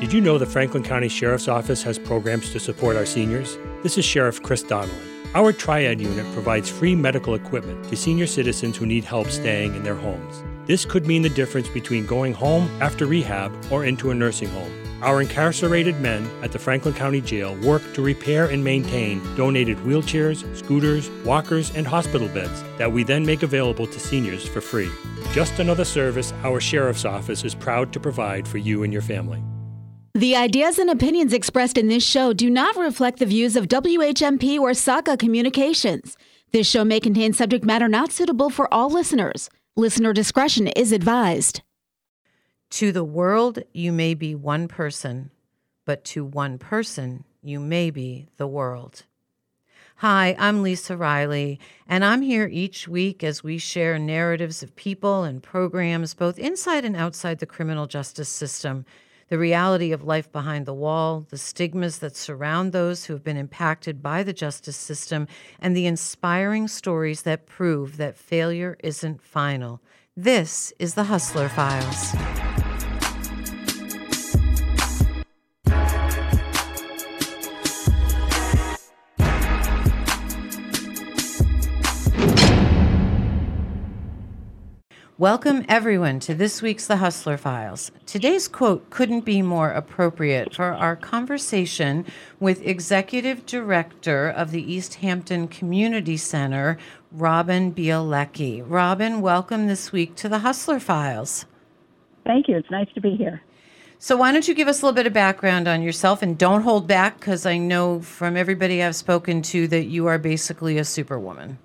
Did you know the Franklin County Sheriff's Office has programs to support our seniors? This is Sheriff Chris Donelan. Our Triad unit provides free medical equipment to senior citizens who need help staying in their homes. This could mean the difference between going home after rehab or into a nursing home. Our incarcerated men at the Franklin County Jail work to repair and maintain donated wheelchairs, scooters, walkers, and hospital beds that we then make available to seniors for free. Just another service our Sheriff's Office is proud to provide for you and your family. The ideas and opinions expressed in this show do not reflect the views of WHMP or Saga Communications. This show may contain subject matter not suitable for all listeners. Listener discretion is advised. To the world, you may be one person, but to one person, you may be the world. Hi, I'm Lisa Riley, and I'm here each week as we share narratives of people and programs both inside and outside the criminal justice system the reality of life behind the wall, the stigmas that surround those who have been impacted by the justice system, and the inspiring stories that prove that failure isn't final. This is the Hustler Files. Welcome, everyone, to this week's The Hustler Files. Today's quote couldn't be more appropriate for our conversation with Executive Director of the Easthampton Community Center, Robin Bialecki. Robin, welcome this week to The Hustler Files. Thank you. It's nice to be here. So, why don't you give us a little bit of background on yourself and don't hold back because I know from everybody I've spoken to that you are basically a superwoman.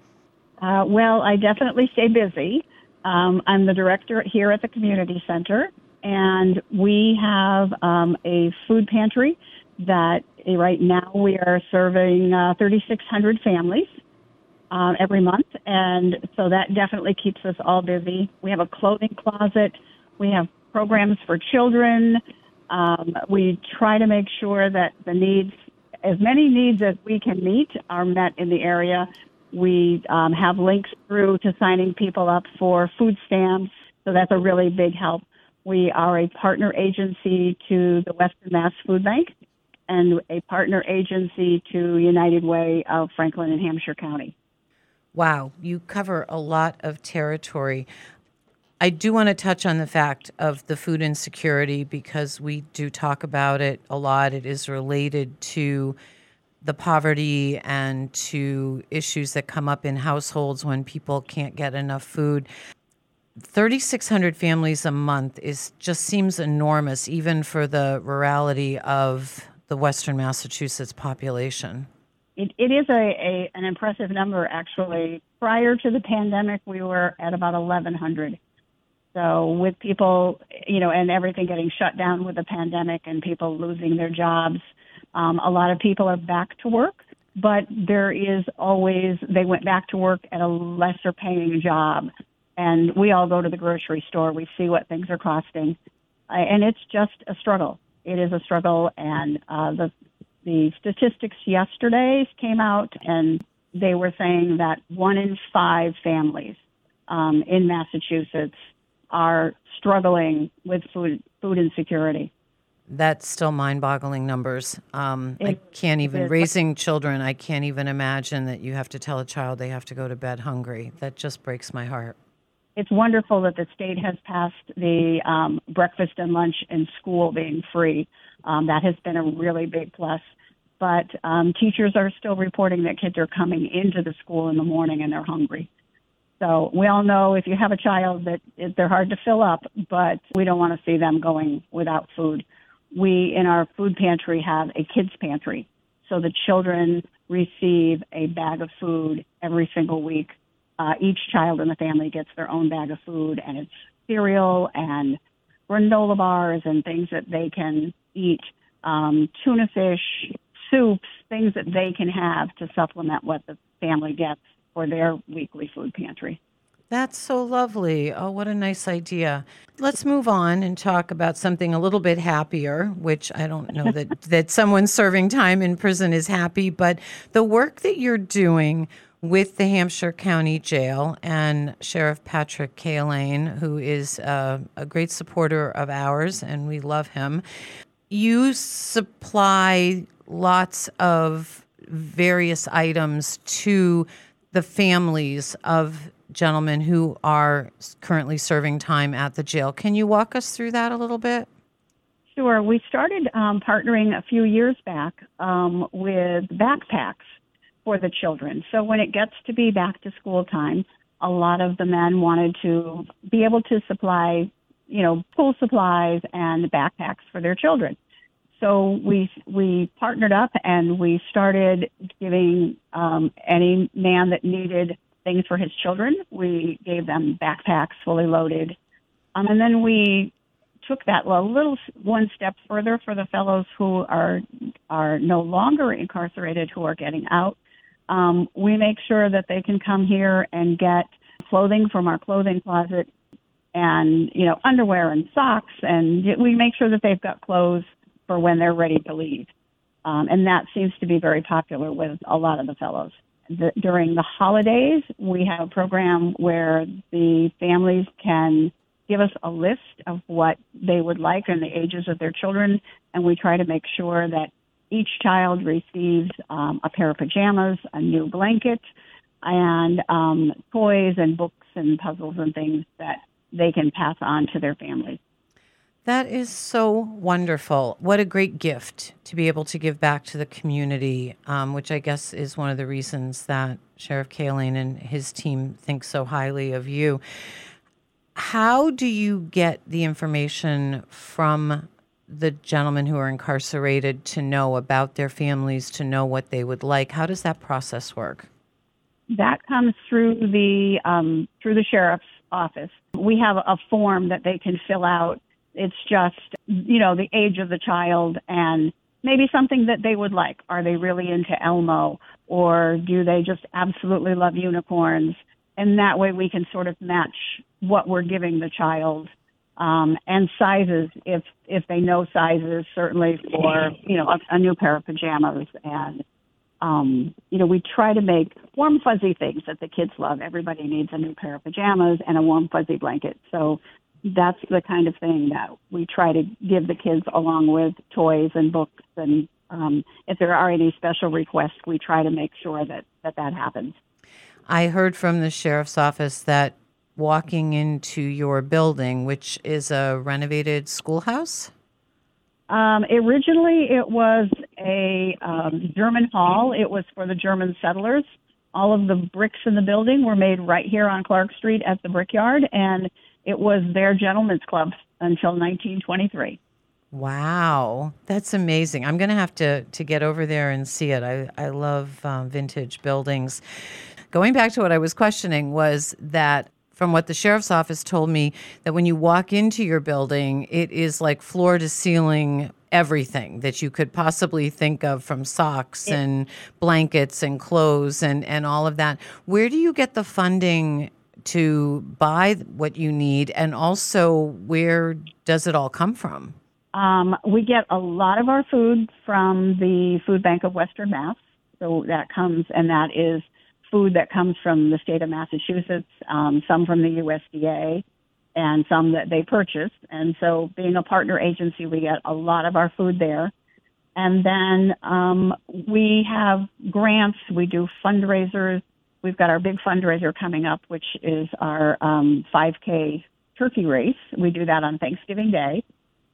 Uh, well, I definitely stay busy. Um, I'm the director here at the community center, and we have um, a food pantry that uh, right now we are serving uh, 3,600 families uh, every month, and so that definitely keeps us all busy. We have a clothing closet, we have programs for children. Um, we try to make sure that the needs, as many needs as we can meet, are met in the area. We um, have links through to signing people up for food stamps, so that's a really big help. We are a partner agency to the Western Mass Food Bank and a partner agency to United Way of Franklin and Hampshire County. Wow, you cover a lot of territory. I do want to touch on the fact of the food insecurity because we do talk about it a lot. It is related to the poverty and to issues that come up in households when people can't get enough food. 3600 families a month is just seems enormous even for the rurality of the western massachusetts population. It, it is a, a an impressive number actually. Prior to the pandemic we were at about 1100 so with people you know and everything getting shut down with the pandemic and people losing their jobs um, a lot of people are back to work, but there is always, they went back to work at a lesser paying job. And we all go to the grocery store, we see what things are costing. And it's just a struggle. It is a struggle. And uh, the, the statistics yesterday came out, and they were saying that one in five families um, in Massachusetts are struggling with food food insecurity that's still mind-boggling numbers. Um, I can't even raising children. I can't even imagine that you have to tell a child they have to go to bed hungry. That just breaks my heart. It's wonderful that the state has passed the um, breakfast and lunch in school being free. Um, that has been a really big plus. But um, teachers are still reporting that kids are coming into the school in the morning and they're hungry. So we all know if you have a child that they're hard to fill up, but we don't want to see them going without food we in our food pantry have a kids pantry. So the children receive a bag of food every single week. Uh, each child in the family gets their own bag of food, and it's cereal and granola bars and things that they can eat, um, tuna fish, soups, things that they can have to supplement what the family gets for their weekly food pantry. That's so lovely. Oh, what a nice idea. Let's move on and talk about something a little bit happier, which I don't know that, that someone serving time in prison is happy, but the work that you're doing with the Hampshire County Jail and Sheriff Patrick Cahillane, who is uh, a great supporter of ours, and we love him. you supply lots of various items to the families of gentlemen who are currently serving time at the jail. Can you walk us through that a little bit? Sure. We started um, partnering a few years back um, with backpacks for the children. So when it gets to be back to school time, a lot of the men wanted to be able to supply, you know, pool supplies and backpacks for their children. So we we partnered up and we started giving um, any man that needed things for his children. We gave them backpacks fully loaded, um, and then we took that a little one step further for the fellows who are are no longer incarcerated, who are getting out. Um, we make sure that they can come here and get clothing from our clothing closet, and you know underwear and socks, and we make sure that they've got clothes for when they're ready to leave. Um, and that seems to be very popular with a lot of the fellows. The, during the holidays, we have a program where the families can give us a list of what they would like and the ages of their children, and we try to make sure that each child receives um, a pair of pajamas, a new blanket, and um, toys and books and puzzles and things that they can pass on to their families. That is so wonderful. What a great gift to be able to give back to the community, um, which I guess is one of the reasons that Sheriff Cahillane and his team think so highly of you. How do you get the information from the gentlemen who are incarcerated to know about their families, to know what they would like? How does that process work? That comes through the um, through the sheriff's office. We have a form that they can fill out it's just, you know, the age of the child and maybe something that they would like. Are they really into Elmo or do they just absolutely love unicorns? And that way we can sort of match what we're giving the child um, and sizes if if they know sizes certainly for you know a, a new pair of pajamas and um, you know we try to make warm fuzzy things that the kids love. Everybody needs a new pair of pajamas and a warm fuzzy blanket. So that's the kind of thing that we try to give the kids along with toys and books and um, if there are any special requests we try to make sure that that, that happens. I heard from the sheriff's office that walking into your building which is a renovated schoolhouse? Um, originally it was a um, german hall. It was for the german settlers. All of the bricks in the building were made right here on clark street at the brickyard and it was their gentlemen's club until 1923. Wow, that's amazing. I'm going to have to to get over there and see it. I I love um, vintage buildings. Going back to what I was questioning was that from what the sheriff's office told me that when you walk into your building, it is like floor to ceiling everything that you could possibly think of from socks and blankets and clothes and, and all of that. Where do you get the funding to buy what you need, and also where does it all come from? Um, we get a lot of our food from the Food Bank of Western Mass. So that comes, and that is food that comes from the state of Massachusetts, um, some from the USDA, and some that they purchase. And so, being a partner agency, we get a lot of our food there. And then um, we have grants, we do fundraisers we've got our big fundraiser coming up, which is our um, 5K turkey race. We do that on Thanksgiving Day,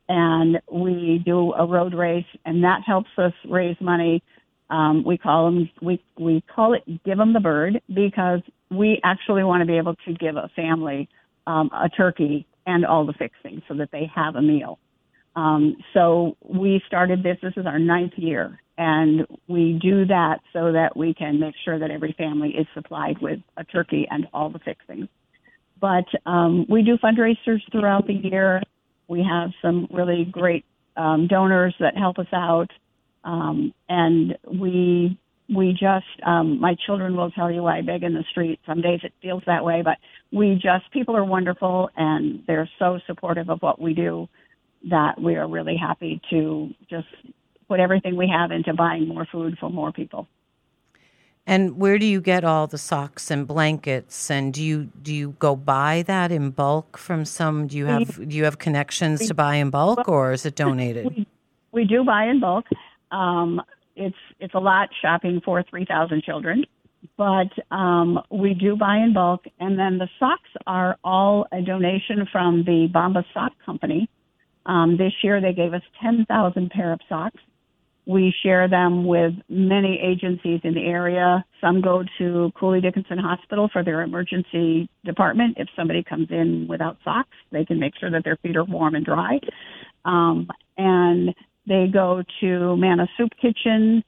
and we do a road race, and that helps us raise money. Um, we call them we we call it give them the bird because we actually want to be able to give a family um, a turkey and all the fixings so that they have a meal. Um, so we started this. This is our ninth year, and we do that so that we can make sure that every family is supplied with a turkey and all the fixings. But um, we do fundraisers throughout the year. We have some really great um, donors that help us out, um, and we we just um, my children will tell you I beg in the street. Some days it feels that way, but we just people are wonderful and they're so supportive of what we do that we are really happy to just put everything we have into buying more food for more people. And where do you get all the socks and blankets? And do you do you go buy that in bulk from some? Do you have do you have connections to buy in bulk, or is it donated? We, we do buy in bulk. Um, it's it's a lot shopping for 3,000 children, but um, we do buy in bulk. And then the socks are all a donation from the Bombas Sock Company. Um, this year they gave us 10,000 pair of socks. We share them with many agencies in the area. Some go to Cooley Dickinson Hospital for their emergency department. If somebody comes in without socks, they can make sure that their feet are warm and dry. Um, and they go to Manna Soup Kitchen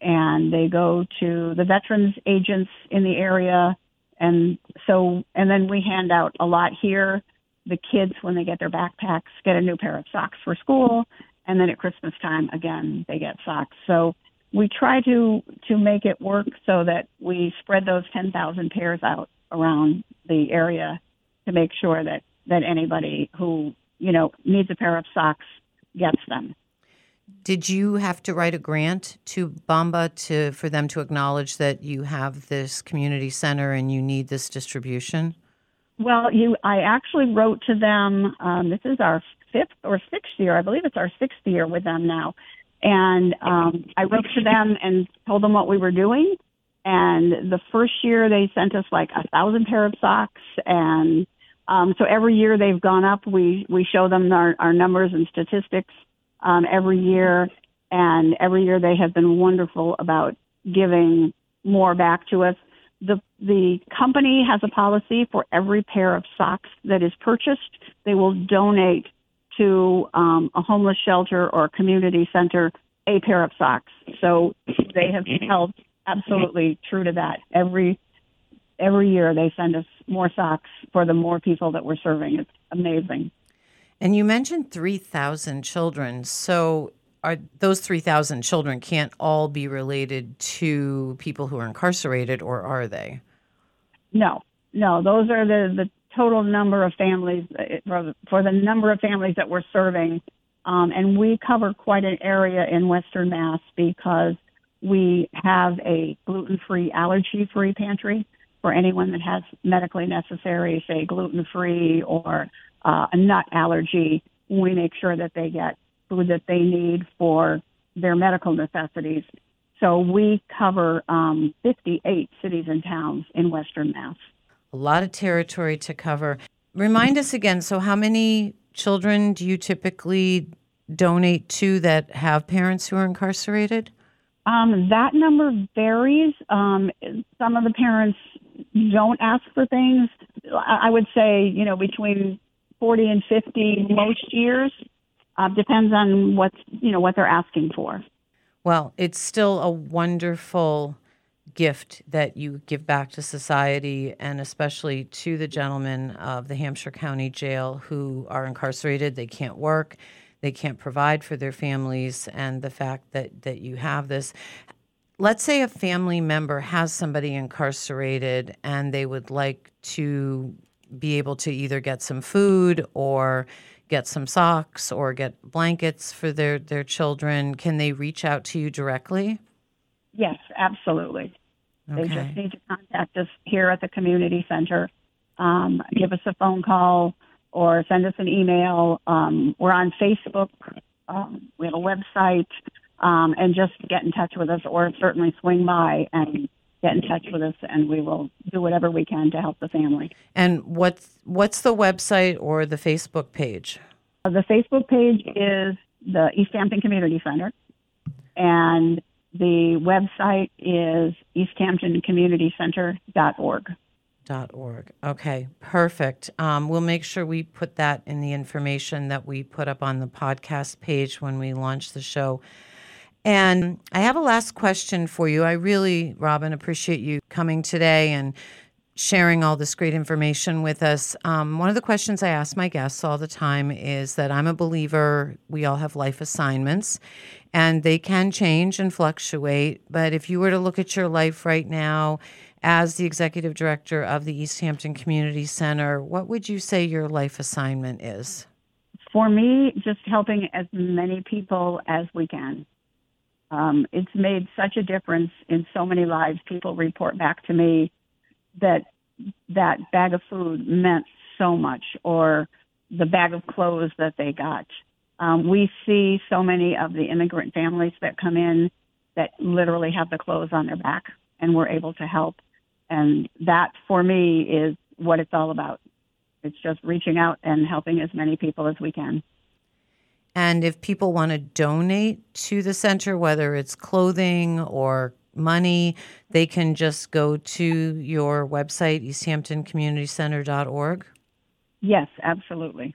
and they go to the veterans agents in the area. And so, and then we hand out a lot here. The kids, when they get their backpacks, get a new pair of socks for school and then at Christmas time again they get socks. So we try to to make it work so that we spread those 10,000 pairs out around the area to make sure that that anybody who you know needs a pair of socks gets them. Did you have to write a grant to Bombas to for them to acknowledge that you have this community center and you need this distribution? Well, you, I actually wrote to them. Um, this is our fifth or sixth year. I believe it's our sixth year with them now. And um, I wrote to them and told them what we were doing. And the first year they sent us like a thousand pair of socks. And um, so every year they've gone up. We we show them our, our numbers and statistics um, every year. And every year they have been wonderful about giving more back to us. The the company has a policy for every pair of socks that is purchased, they will donate to um, a homeless shelter or community center a pair of socks. So they have held absolutely true to that. Every every year they send us more socks for the more people that we're serving. It's amazing. And you mentioned 3,000 children. So are those 3,000 children can't all be related to people who are incarcerated or are they? No. No, those are the the total number of families uh, for the number of families that we're serving. Um, and we cover quite an area in Western Mass because we have a gluten free, allergy free pantry for anyone that has medically necessary, say gluten free or uh, a nut allergy. We make sure that they get food that they need for their medical necessities. So we cover um, 58 cities and towns in Western Mass a lot of territory to cover. Remind us again so, how many children do you typically donate to that have parents who are incarcerated? Um, that number varies. Um, some of the parents don't ask for things. I would say, you know, between 40 and 50 most years. Uh, depends on what's, you know, what they're asking for. Well, it's still a wonderful gift that you give back to society and especially to the gentlemen of the Hampshire County Jail who are incarcerated. They can't work, they can't provide for their families, and the fact that, that you have this. Let's say a family member has somebody incarcerated and they would like to be able to either get some food or get some socks or get blankets for their, their children. Can they reach out to you directly? Yes, absolutely. Okay. They just need to contact us here at the community center, um, give us a phone call, or send us an email. Um, we're on Facebook. Um, we have a website, um, and just get in touch with us, or certainly swing by and get in touch with us, and we will do whatever we can to help the family. And what's what's the website or the Facebook page? Uh, the Facebook page is the Easthampton Community Center, and the website is easthamptoncommunitycenter.org. Dot org. Okay, perfect. Um, we'll make sure we put that in the information that we put up on the podcast page when we launch the show. And I have a last question for you. I really, Robin, appreciate you coming today and sharing all this great information with us. Um, one of the questions I ask my guests all the time is that I'm a believer we all have life assignments and they can change and fluctuate. But if you were to look at your life right now as the executive director of the Easthampton Community Center, what would you say your life assignment is? For me, just helping as many people as we can. Um, it's made such a difference in so many lives. People report back to me that that bag of food meant so much or the bag of clothes that they got Um, we see so many of the immigrant families that come in that literally have the clothes on their back, and we're able to help. And that, for me, is what it's all about. It's just reaching out and helping as many people as we can. And if people want to donate to the center, whether it's clothing or money, they can just go to your website, easthamptoncommunitycenter.org. Yes, absolutely.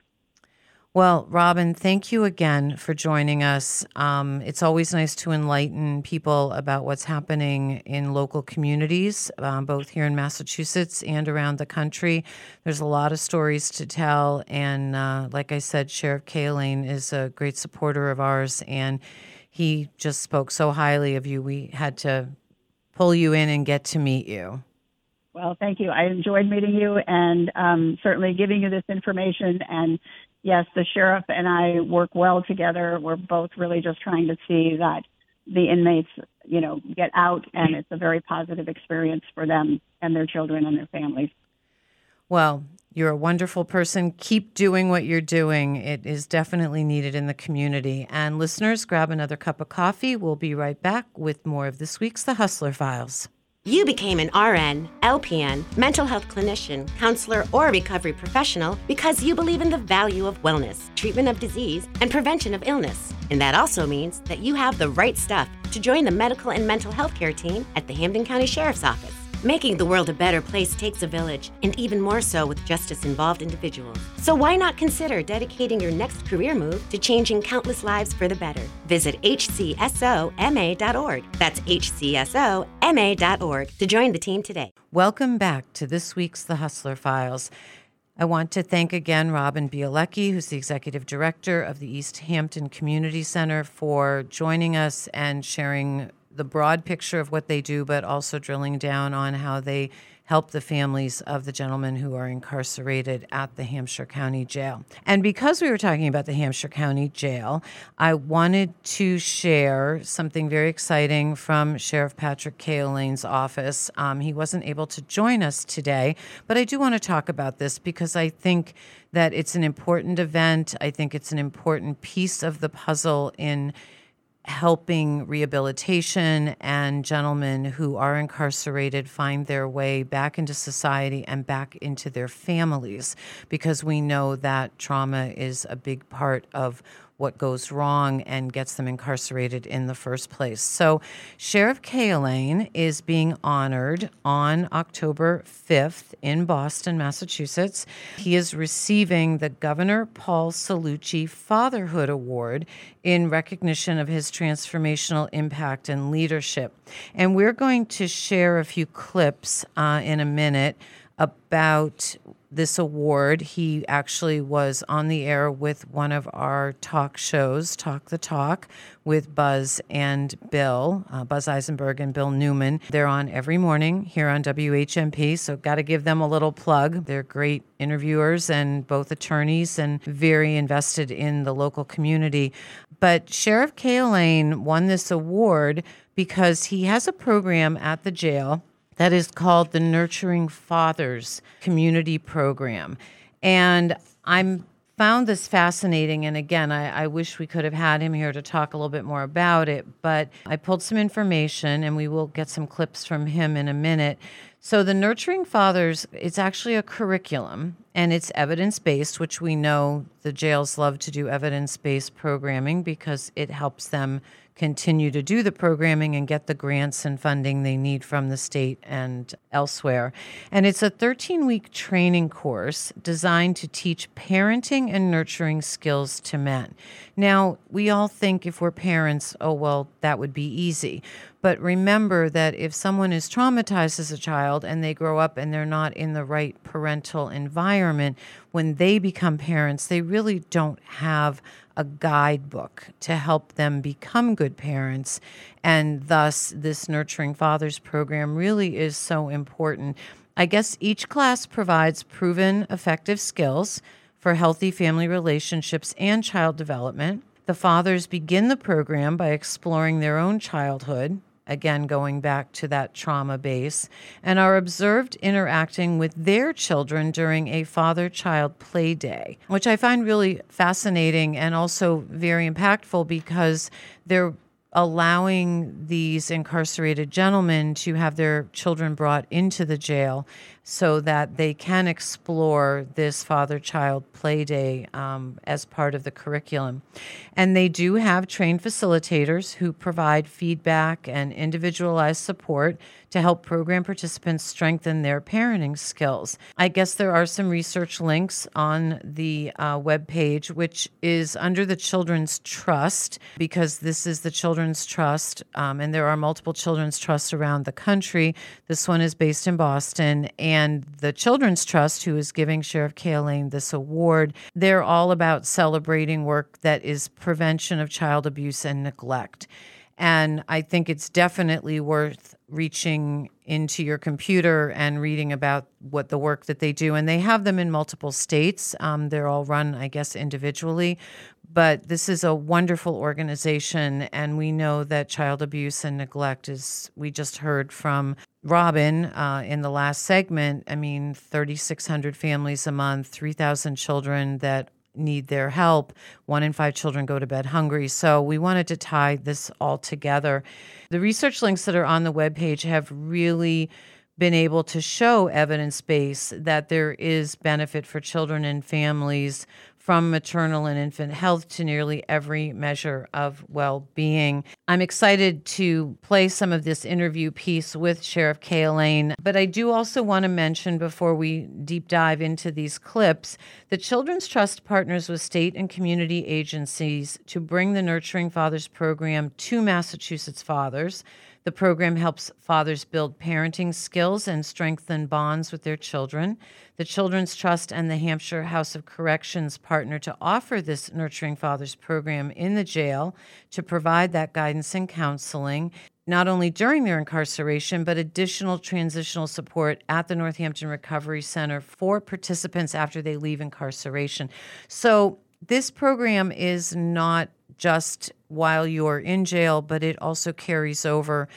Well, Robin, thank you again for joining us. Um, it's always nice to enlighten people about what's happening in local communities, um, both here in Massachusetts and around the country. There's a lot of stories to tell. And uh, like I said, Sheriff Cahillane is a great supporter of ours. And he just spoke so highly of you. We had to pull you in and get to meet you. Well, thank you. I enjoyed meeting you and um, certainly giving you this information and yes, the sheriff and I work well together. We're both really just trying to see that the inmates, you know, get out and it's a very positive experience for them and their children and their families. Well, you're a wonderful person. Keep doing what you're doing. It is definitely needed in the community. And listeners, grab another cup of coffee. We'll be right back with more of this week's The Hustler Files. You became an RN, LPN, mental health clinician, counselor, or recovery professional because you believe in the value of wellness, treatment of disease, and prevention of illness. And that also means that you have the right stuff to join the medical and mental health care team at the Hampden County Sheriff's Office. Making the world a better place takes a village, and even more so with justice involved individuals. So why not consider dedicating your next career move to changing countless lives for the better? Visit hcsoma.org. That's hcsoma.org to join the team today. Welcome back to this week's The Hustler Files. I want to thank again Robin Bialecki, who's the executive director of the Easthampton Community Center, for joining us and sharing the broad picture of what they do, but also drilling down on how they help the families of the gentlemen who are incarcerated at the Hampshire County Jail. And because we were talking about the Hampshire County Jail, I wanted to share something very exciting from Sheriff Patrick Cahillane's office. Um, he wasn't able to join us today, but I do want to talk about this because I think that it's an important event. I think it's an important piece of the puzzle in helping rehabilitation and gentlemen who are incarcerated find their way back into society and back into their families because we know that trauma is a big part of what goes wrong and gets them incarcerated in the first place. So, Sheriff Cahillane is being honored on October 5th in Boston, Massachusetts. He is receiving the Governor Paul Cellucci Fatherhood Award in recognition of his transformational impact and leadership. And we're going to share a few clips uh, in a minute about this award. He actually was on the air with one of our talk shows, Talk the Talk, with Buzz and Bill, uh, Buzz Eisenberg and Bill Newman. They're on every morning here on WHMP, so got to give them a little plug. They're great interviewers and both attorneys and very invested in the local community. But Sheriff Cahillane won this award because he has a program at the jail that is called the Nurturing Fathers Community Program. And I'm found this fascinating. And again, I, I, wish we could have had him here to talk a little bit more about it. But I pulled some information, and we will get some clips from him in a minute. So, the Nurturing Fathers, it's actually a curriculum and it's evidence based, which we know the jails love to do evidence based programming because it helps them continue to do the programming and get the grants and funding they need from the state and elsewhere. And it's a 13 week training course designed to teach parenting and nurturing skills to men. Now, we all think if we're parents, oh, well, that would be easy. But remember that if someone is traumatized as a child and they grow up and they're not in the right parental environment, when they become parents, they really don't have a guidebook to help them become good parents. And thus, this Nurturing Fathers program really is so important. I guess each class provides proven effective skills for healthy family relationships and child development. The fathers begin the program by exploring their own childhood again, going back to that trauma base, and are observed interacting with their children during a father child play day, which I find really fascinating and also very impactful because they're allowing these incarcerated gentlemen to have their children brought into the jail so that they can explore this father child play day um, as part of the curriculum. And they do have trained facilitators who provide feedback and individualized support to help program participants strengthen their parenting skills. I guess there are some research links on the uh, web page, which is under the Children's Trust, because this is the Children's Trust, um, and there are multiple Children's Trusts around the country. This one is based in Boston, and the Children's Trust, who is giving Sheriff Cahillane this award, they're all about celebrating work that is prevention of child abuse and neglect. And I think it's definitely worth reaching into your computer and reading about what the work that they do. And they have them in multiple states. Um, they're all run, I guess, individually. But this is a wonderful organization. And we know that child abuse and neglect is, we just heard from Robin uh, in the last segment. I mean, 3,600 families a month, 3,000 children that need their help. One in five children go to bed hungry. So we wanted to tie this all together. The research links that are on the webpage have really been able to show evidence base that there is benefit for children and families from maternal and infant health to nearly every measure of well being. I'm excited to play some of this interview piece with Sheriff Cahillane, but I do also want to mention before we deep dive into these clips the Children's Trust partners with state and community agencies to bring the Nurturing Fathers program to Massachusetts fathers. The program helps fathers build parenting skills and strengthen bonds with their children. The Children's Trust and the Hampshire House of Corrections partner to offer this Nurturing Fathers program in the jail to provide that guidance and counseling, not only during their incarceration, but additional transitional support at the Northampton Recovery Center for participants after they leave incarceration. So, this program is not just while you're in jail, but it also carries over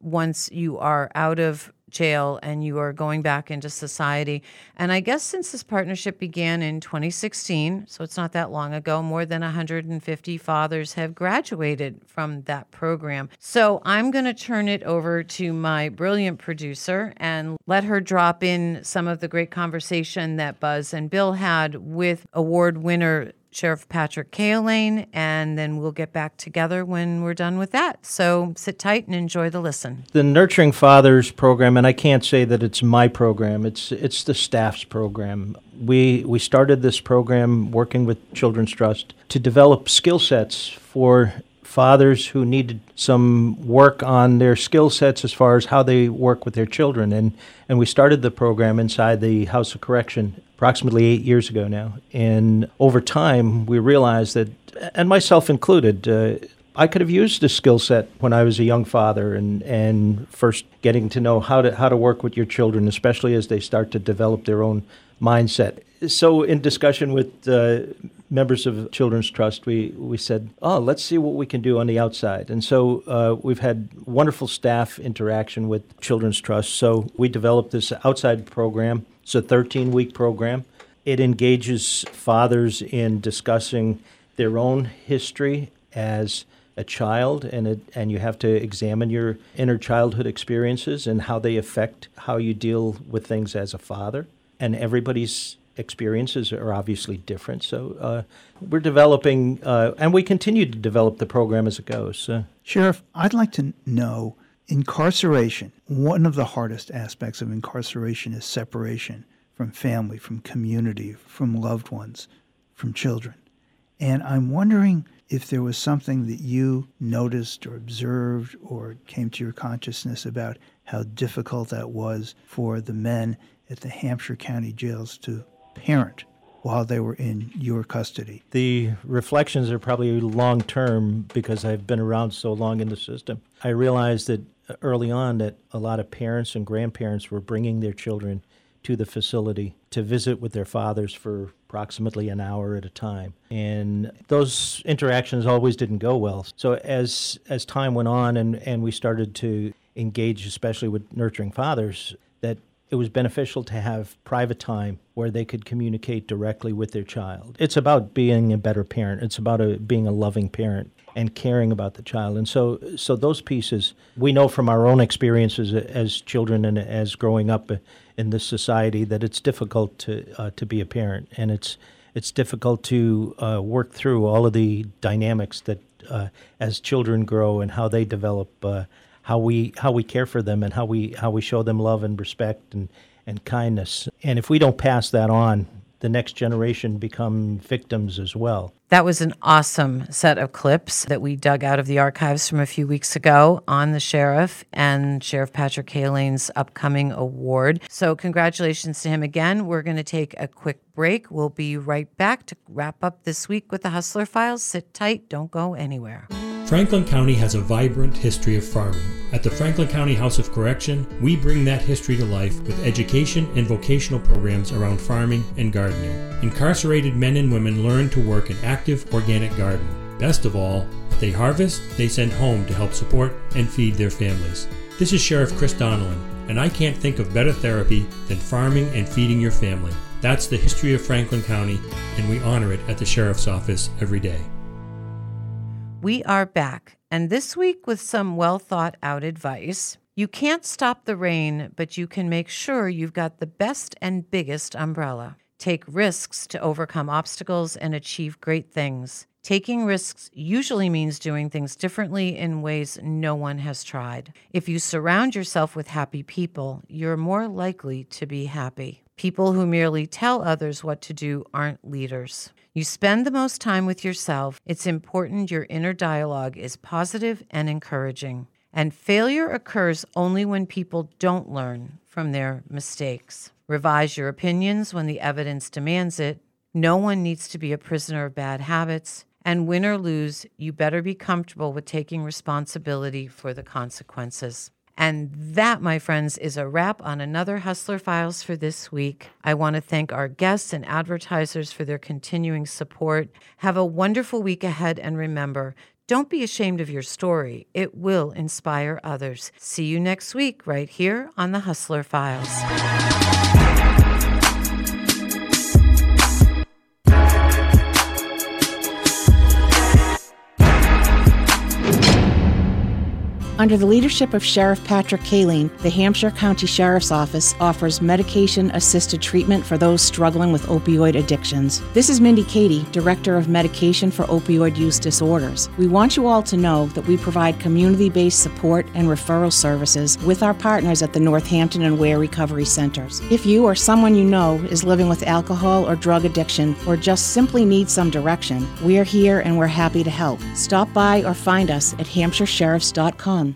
once you are out of jail and you are going back into society. And I guess since this partnership began in 2016, so it's not that long ago, more than 150 fathers have graduated from that program. So I'm going to turn it over to my brilliant producer and let her drop in some of the great conversation that Buzz and Bill had with award winner Sheriff Patrick Cahillane, and then we'll get back together when we're done with that. So sit tight and enjoy the listen. The Nurturing Fathers program, and I can't say that it's my program, it's, it's the staff's program. We, we started this program working with Children's Trust to develop skill sets for fathers who needed some work on their skill sets as far as how they work with their children. And, and we started the program inside the House of Correction approximately eight years ago now. And over time, we realized that, and myself included, uh, I could have used this skill set when I was a young father and, and first getting to know how to how to work with your children, especially as they start to develop their own mindset. So, in discussion with uh, members of Children's Trust, we, we said, oh, let's see what we can do on the outside. And so uh, we've had wonderful staff interaction with Children's Trust. So we developed this outside program it's a 13 week program. It engages fathers in discussing their own history as a child, and it, and you have to examine your inner childhood experiences and how they affect how you deal with things as a father. And everybody's experiences are obviously different. So uh, we're developing, uh, and we continue to develop the program as it goes. Uh, Sheriff, I'd like to know incarceration, one of the hardest aspects of incarceration is separation from family, from community, from loved ones, from children. And I'm wondering if there was something that you noticed or observed or came to your consciousness about how difficult that was for the men at the Hampshire County jails to parent while they were in your custody? The reflections are probably long term because I've been around so long in the system. I realized that early on that a lot of parents and grandparents were bringing their children to the facility to visit with their fathers for approximately an hour at a time. And those interactions always didn't go well. So as as time went on and, and we started to engage especially with nurturing fathers, that it was beneficial to have private time where they could communicate directly with their child. It's about being a better parent. It's about a, being a loving parent and caring about the child. And so, so those pieces we know from our own experiences as children and as growing up in this society that it's difficult to uh, to be a parent, and it's it's difficult to uh, work through all of the dynamics that uh, as children grow and how they develop, uh, how we how we care for them and how we how we show them love and respect and and kindness. And if we don't pass that on, the next generation become victims as well. That was an awesome set of clips that we dug out of the archives from a few weeks ago on the sheriff and Sheriff Patrick Cahillane's upcoming award. So, congratulations to him again. We're going to take a quick break. We'll be right back to wrap up this week with the Hustler Files. Sit tight, don't go anywhere. Franklin County has a vibrant history of farming. At the Franklin County House of Correction, we bring that history to life with education and vocational programs around farming and gardening. Incarcerated men and women learn to work an active organic garden. Best of all, what they harvest, they send home to help support and feed their families. This is Sheriff Chris Donelan, and I can't think of better therapy than farming and feeding your family. That's the history of Franklin County, and we honor it at the Sheriff's Office every day. We are back, and this week with some well thought out advice. You can't stop the rain, but you can make sure you've got the best and biggest umbrella. Take risks to overcome obstacles and achieve great things. Taking risks usually means doing things differently in ways no one has tried. If you surround yourself with happy people, you're more likely to be happy. People who merely tell others what to do aren't leaders. You spend the most time with yourself. It's important your inner dialogue is positive and encouraging. And failure occurs only when people don't learn from their mistakes. Revise your opinions when the evidence demands it. No one needs to be a prisoner of bad habits. And win or lose, you better be comfortable with taking responsibility for the consequences. And that, my friends, is a wrap on another Hustler Files for this week. I want to thank our guests and advertisers for their continuing support. Have a wonderful week ahead, and remember, don't be ashamed of your story. It will inspire others. See you next week, right here on the Hustler Files. Under the leadership of Sheriff Patrick Cahillane, the Hampshire County Sheriff's Office offers medication assisted treatment for those struggling with opioid addictions. This is Mindy Katie, Director of Medication for Opioid Use Disorders. We want you all to know that we provide community based support and referral services with our partners at the Northampton and Ware Recovery Centers. If you or someone you know is living with alcohol or drug addiction or just simply needs some direction, we're here and we're happy to help. Stop by or find us at hampshiresheriffs.com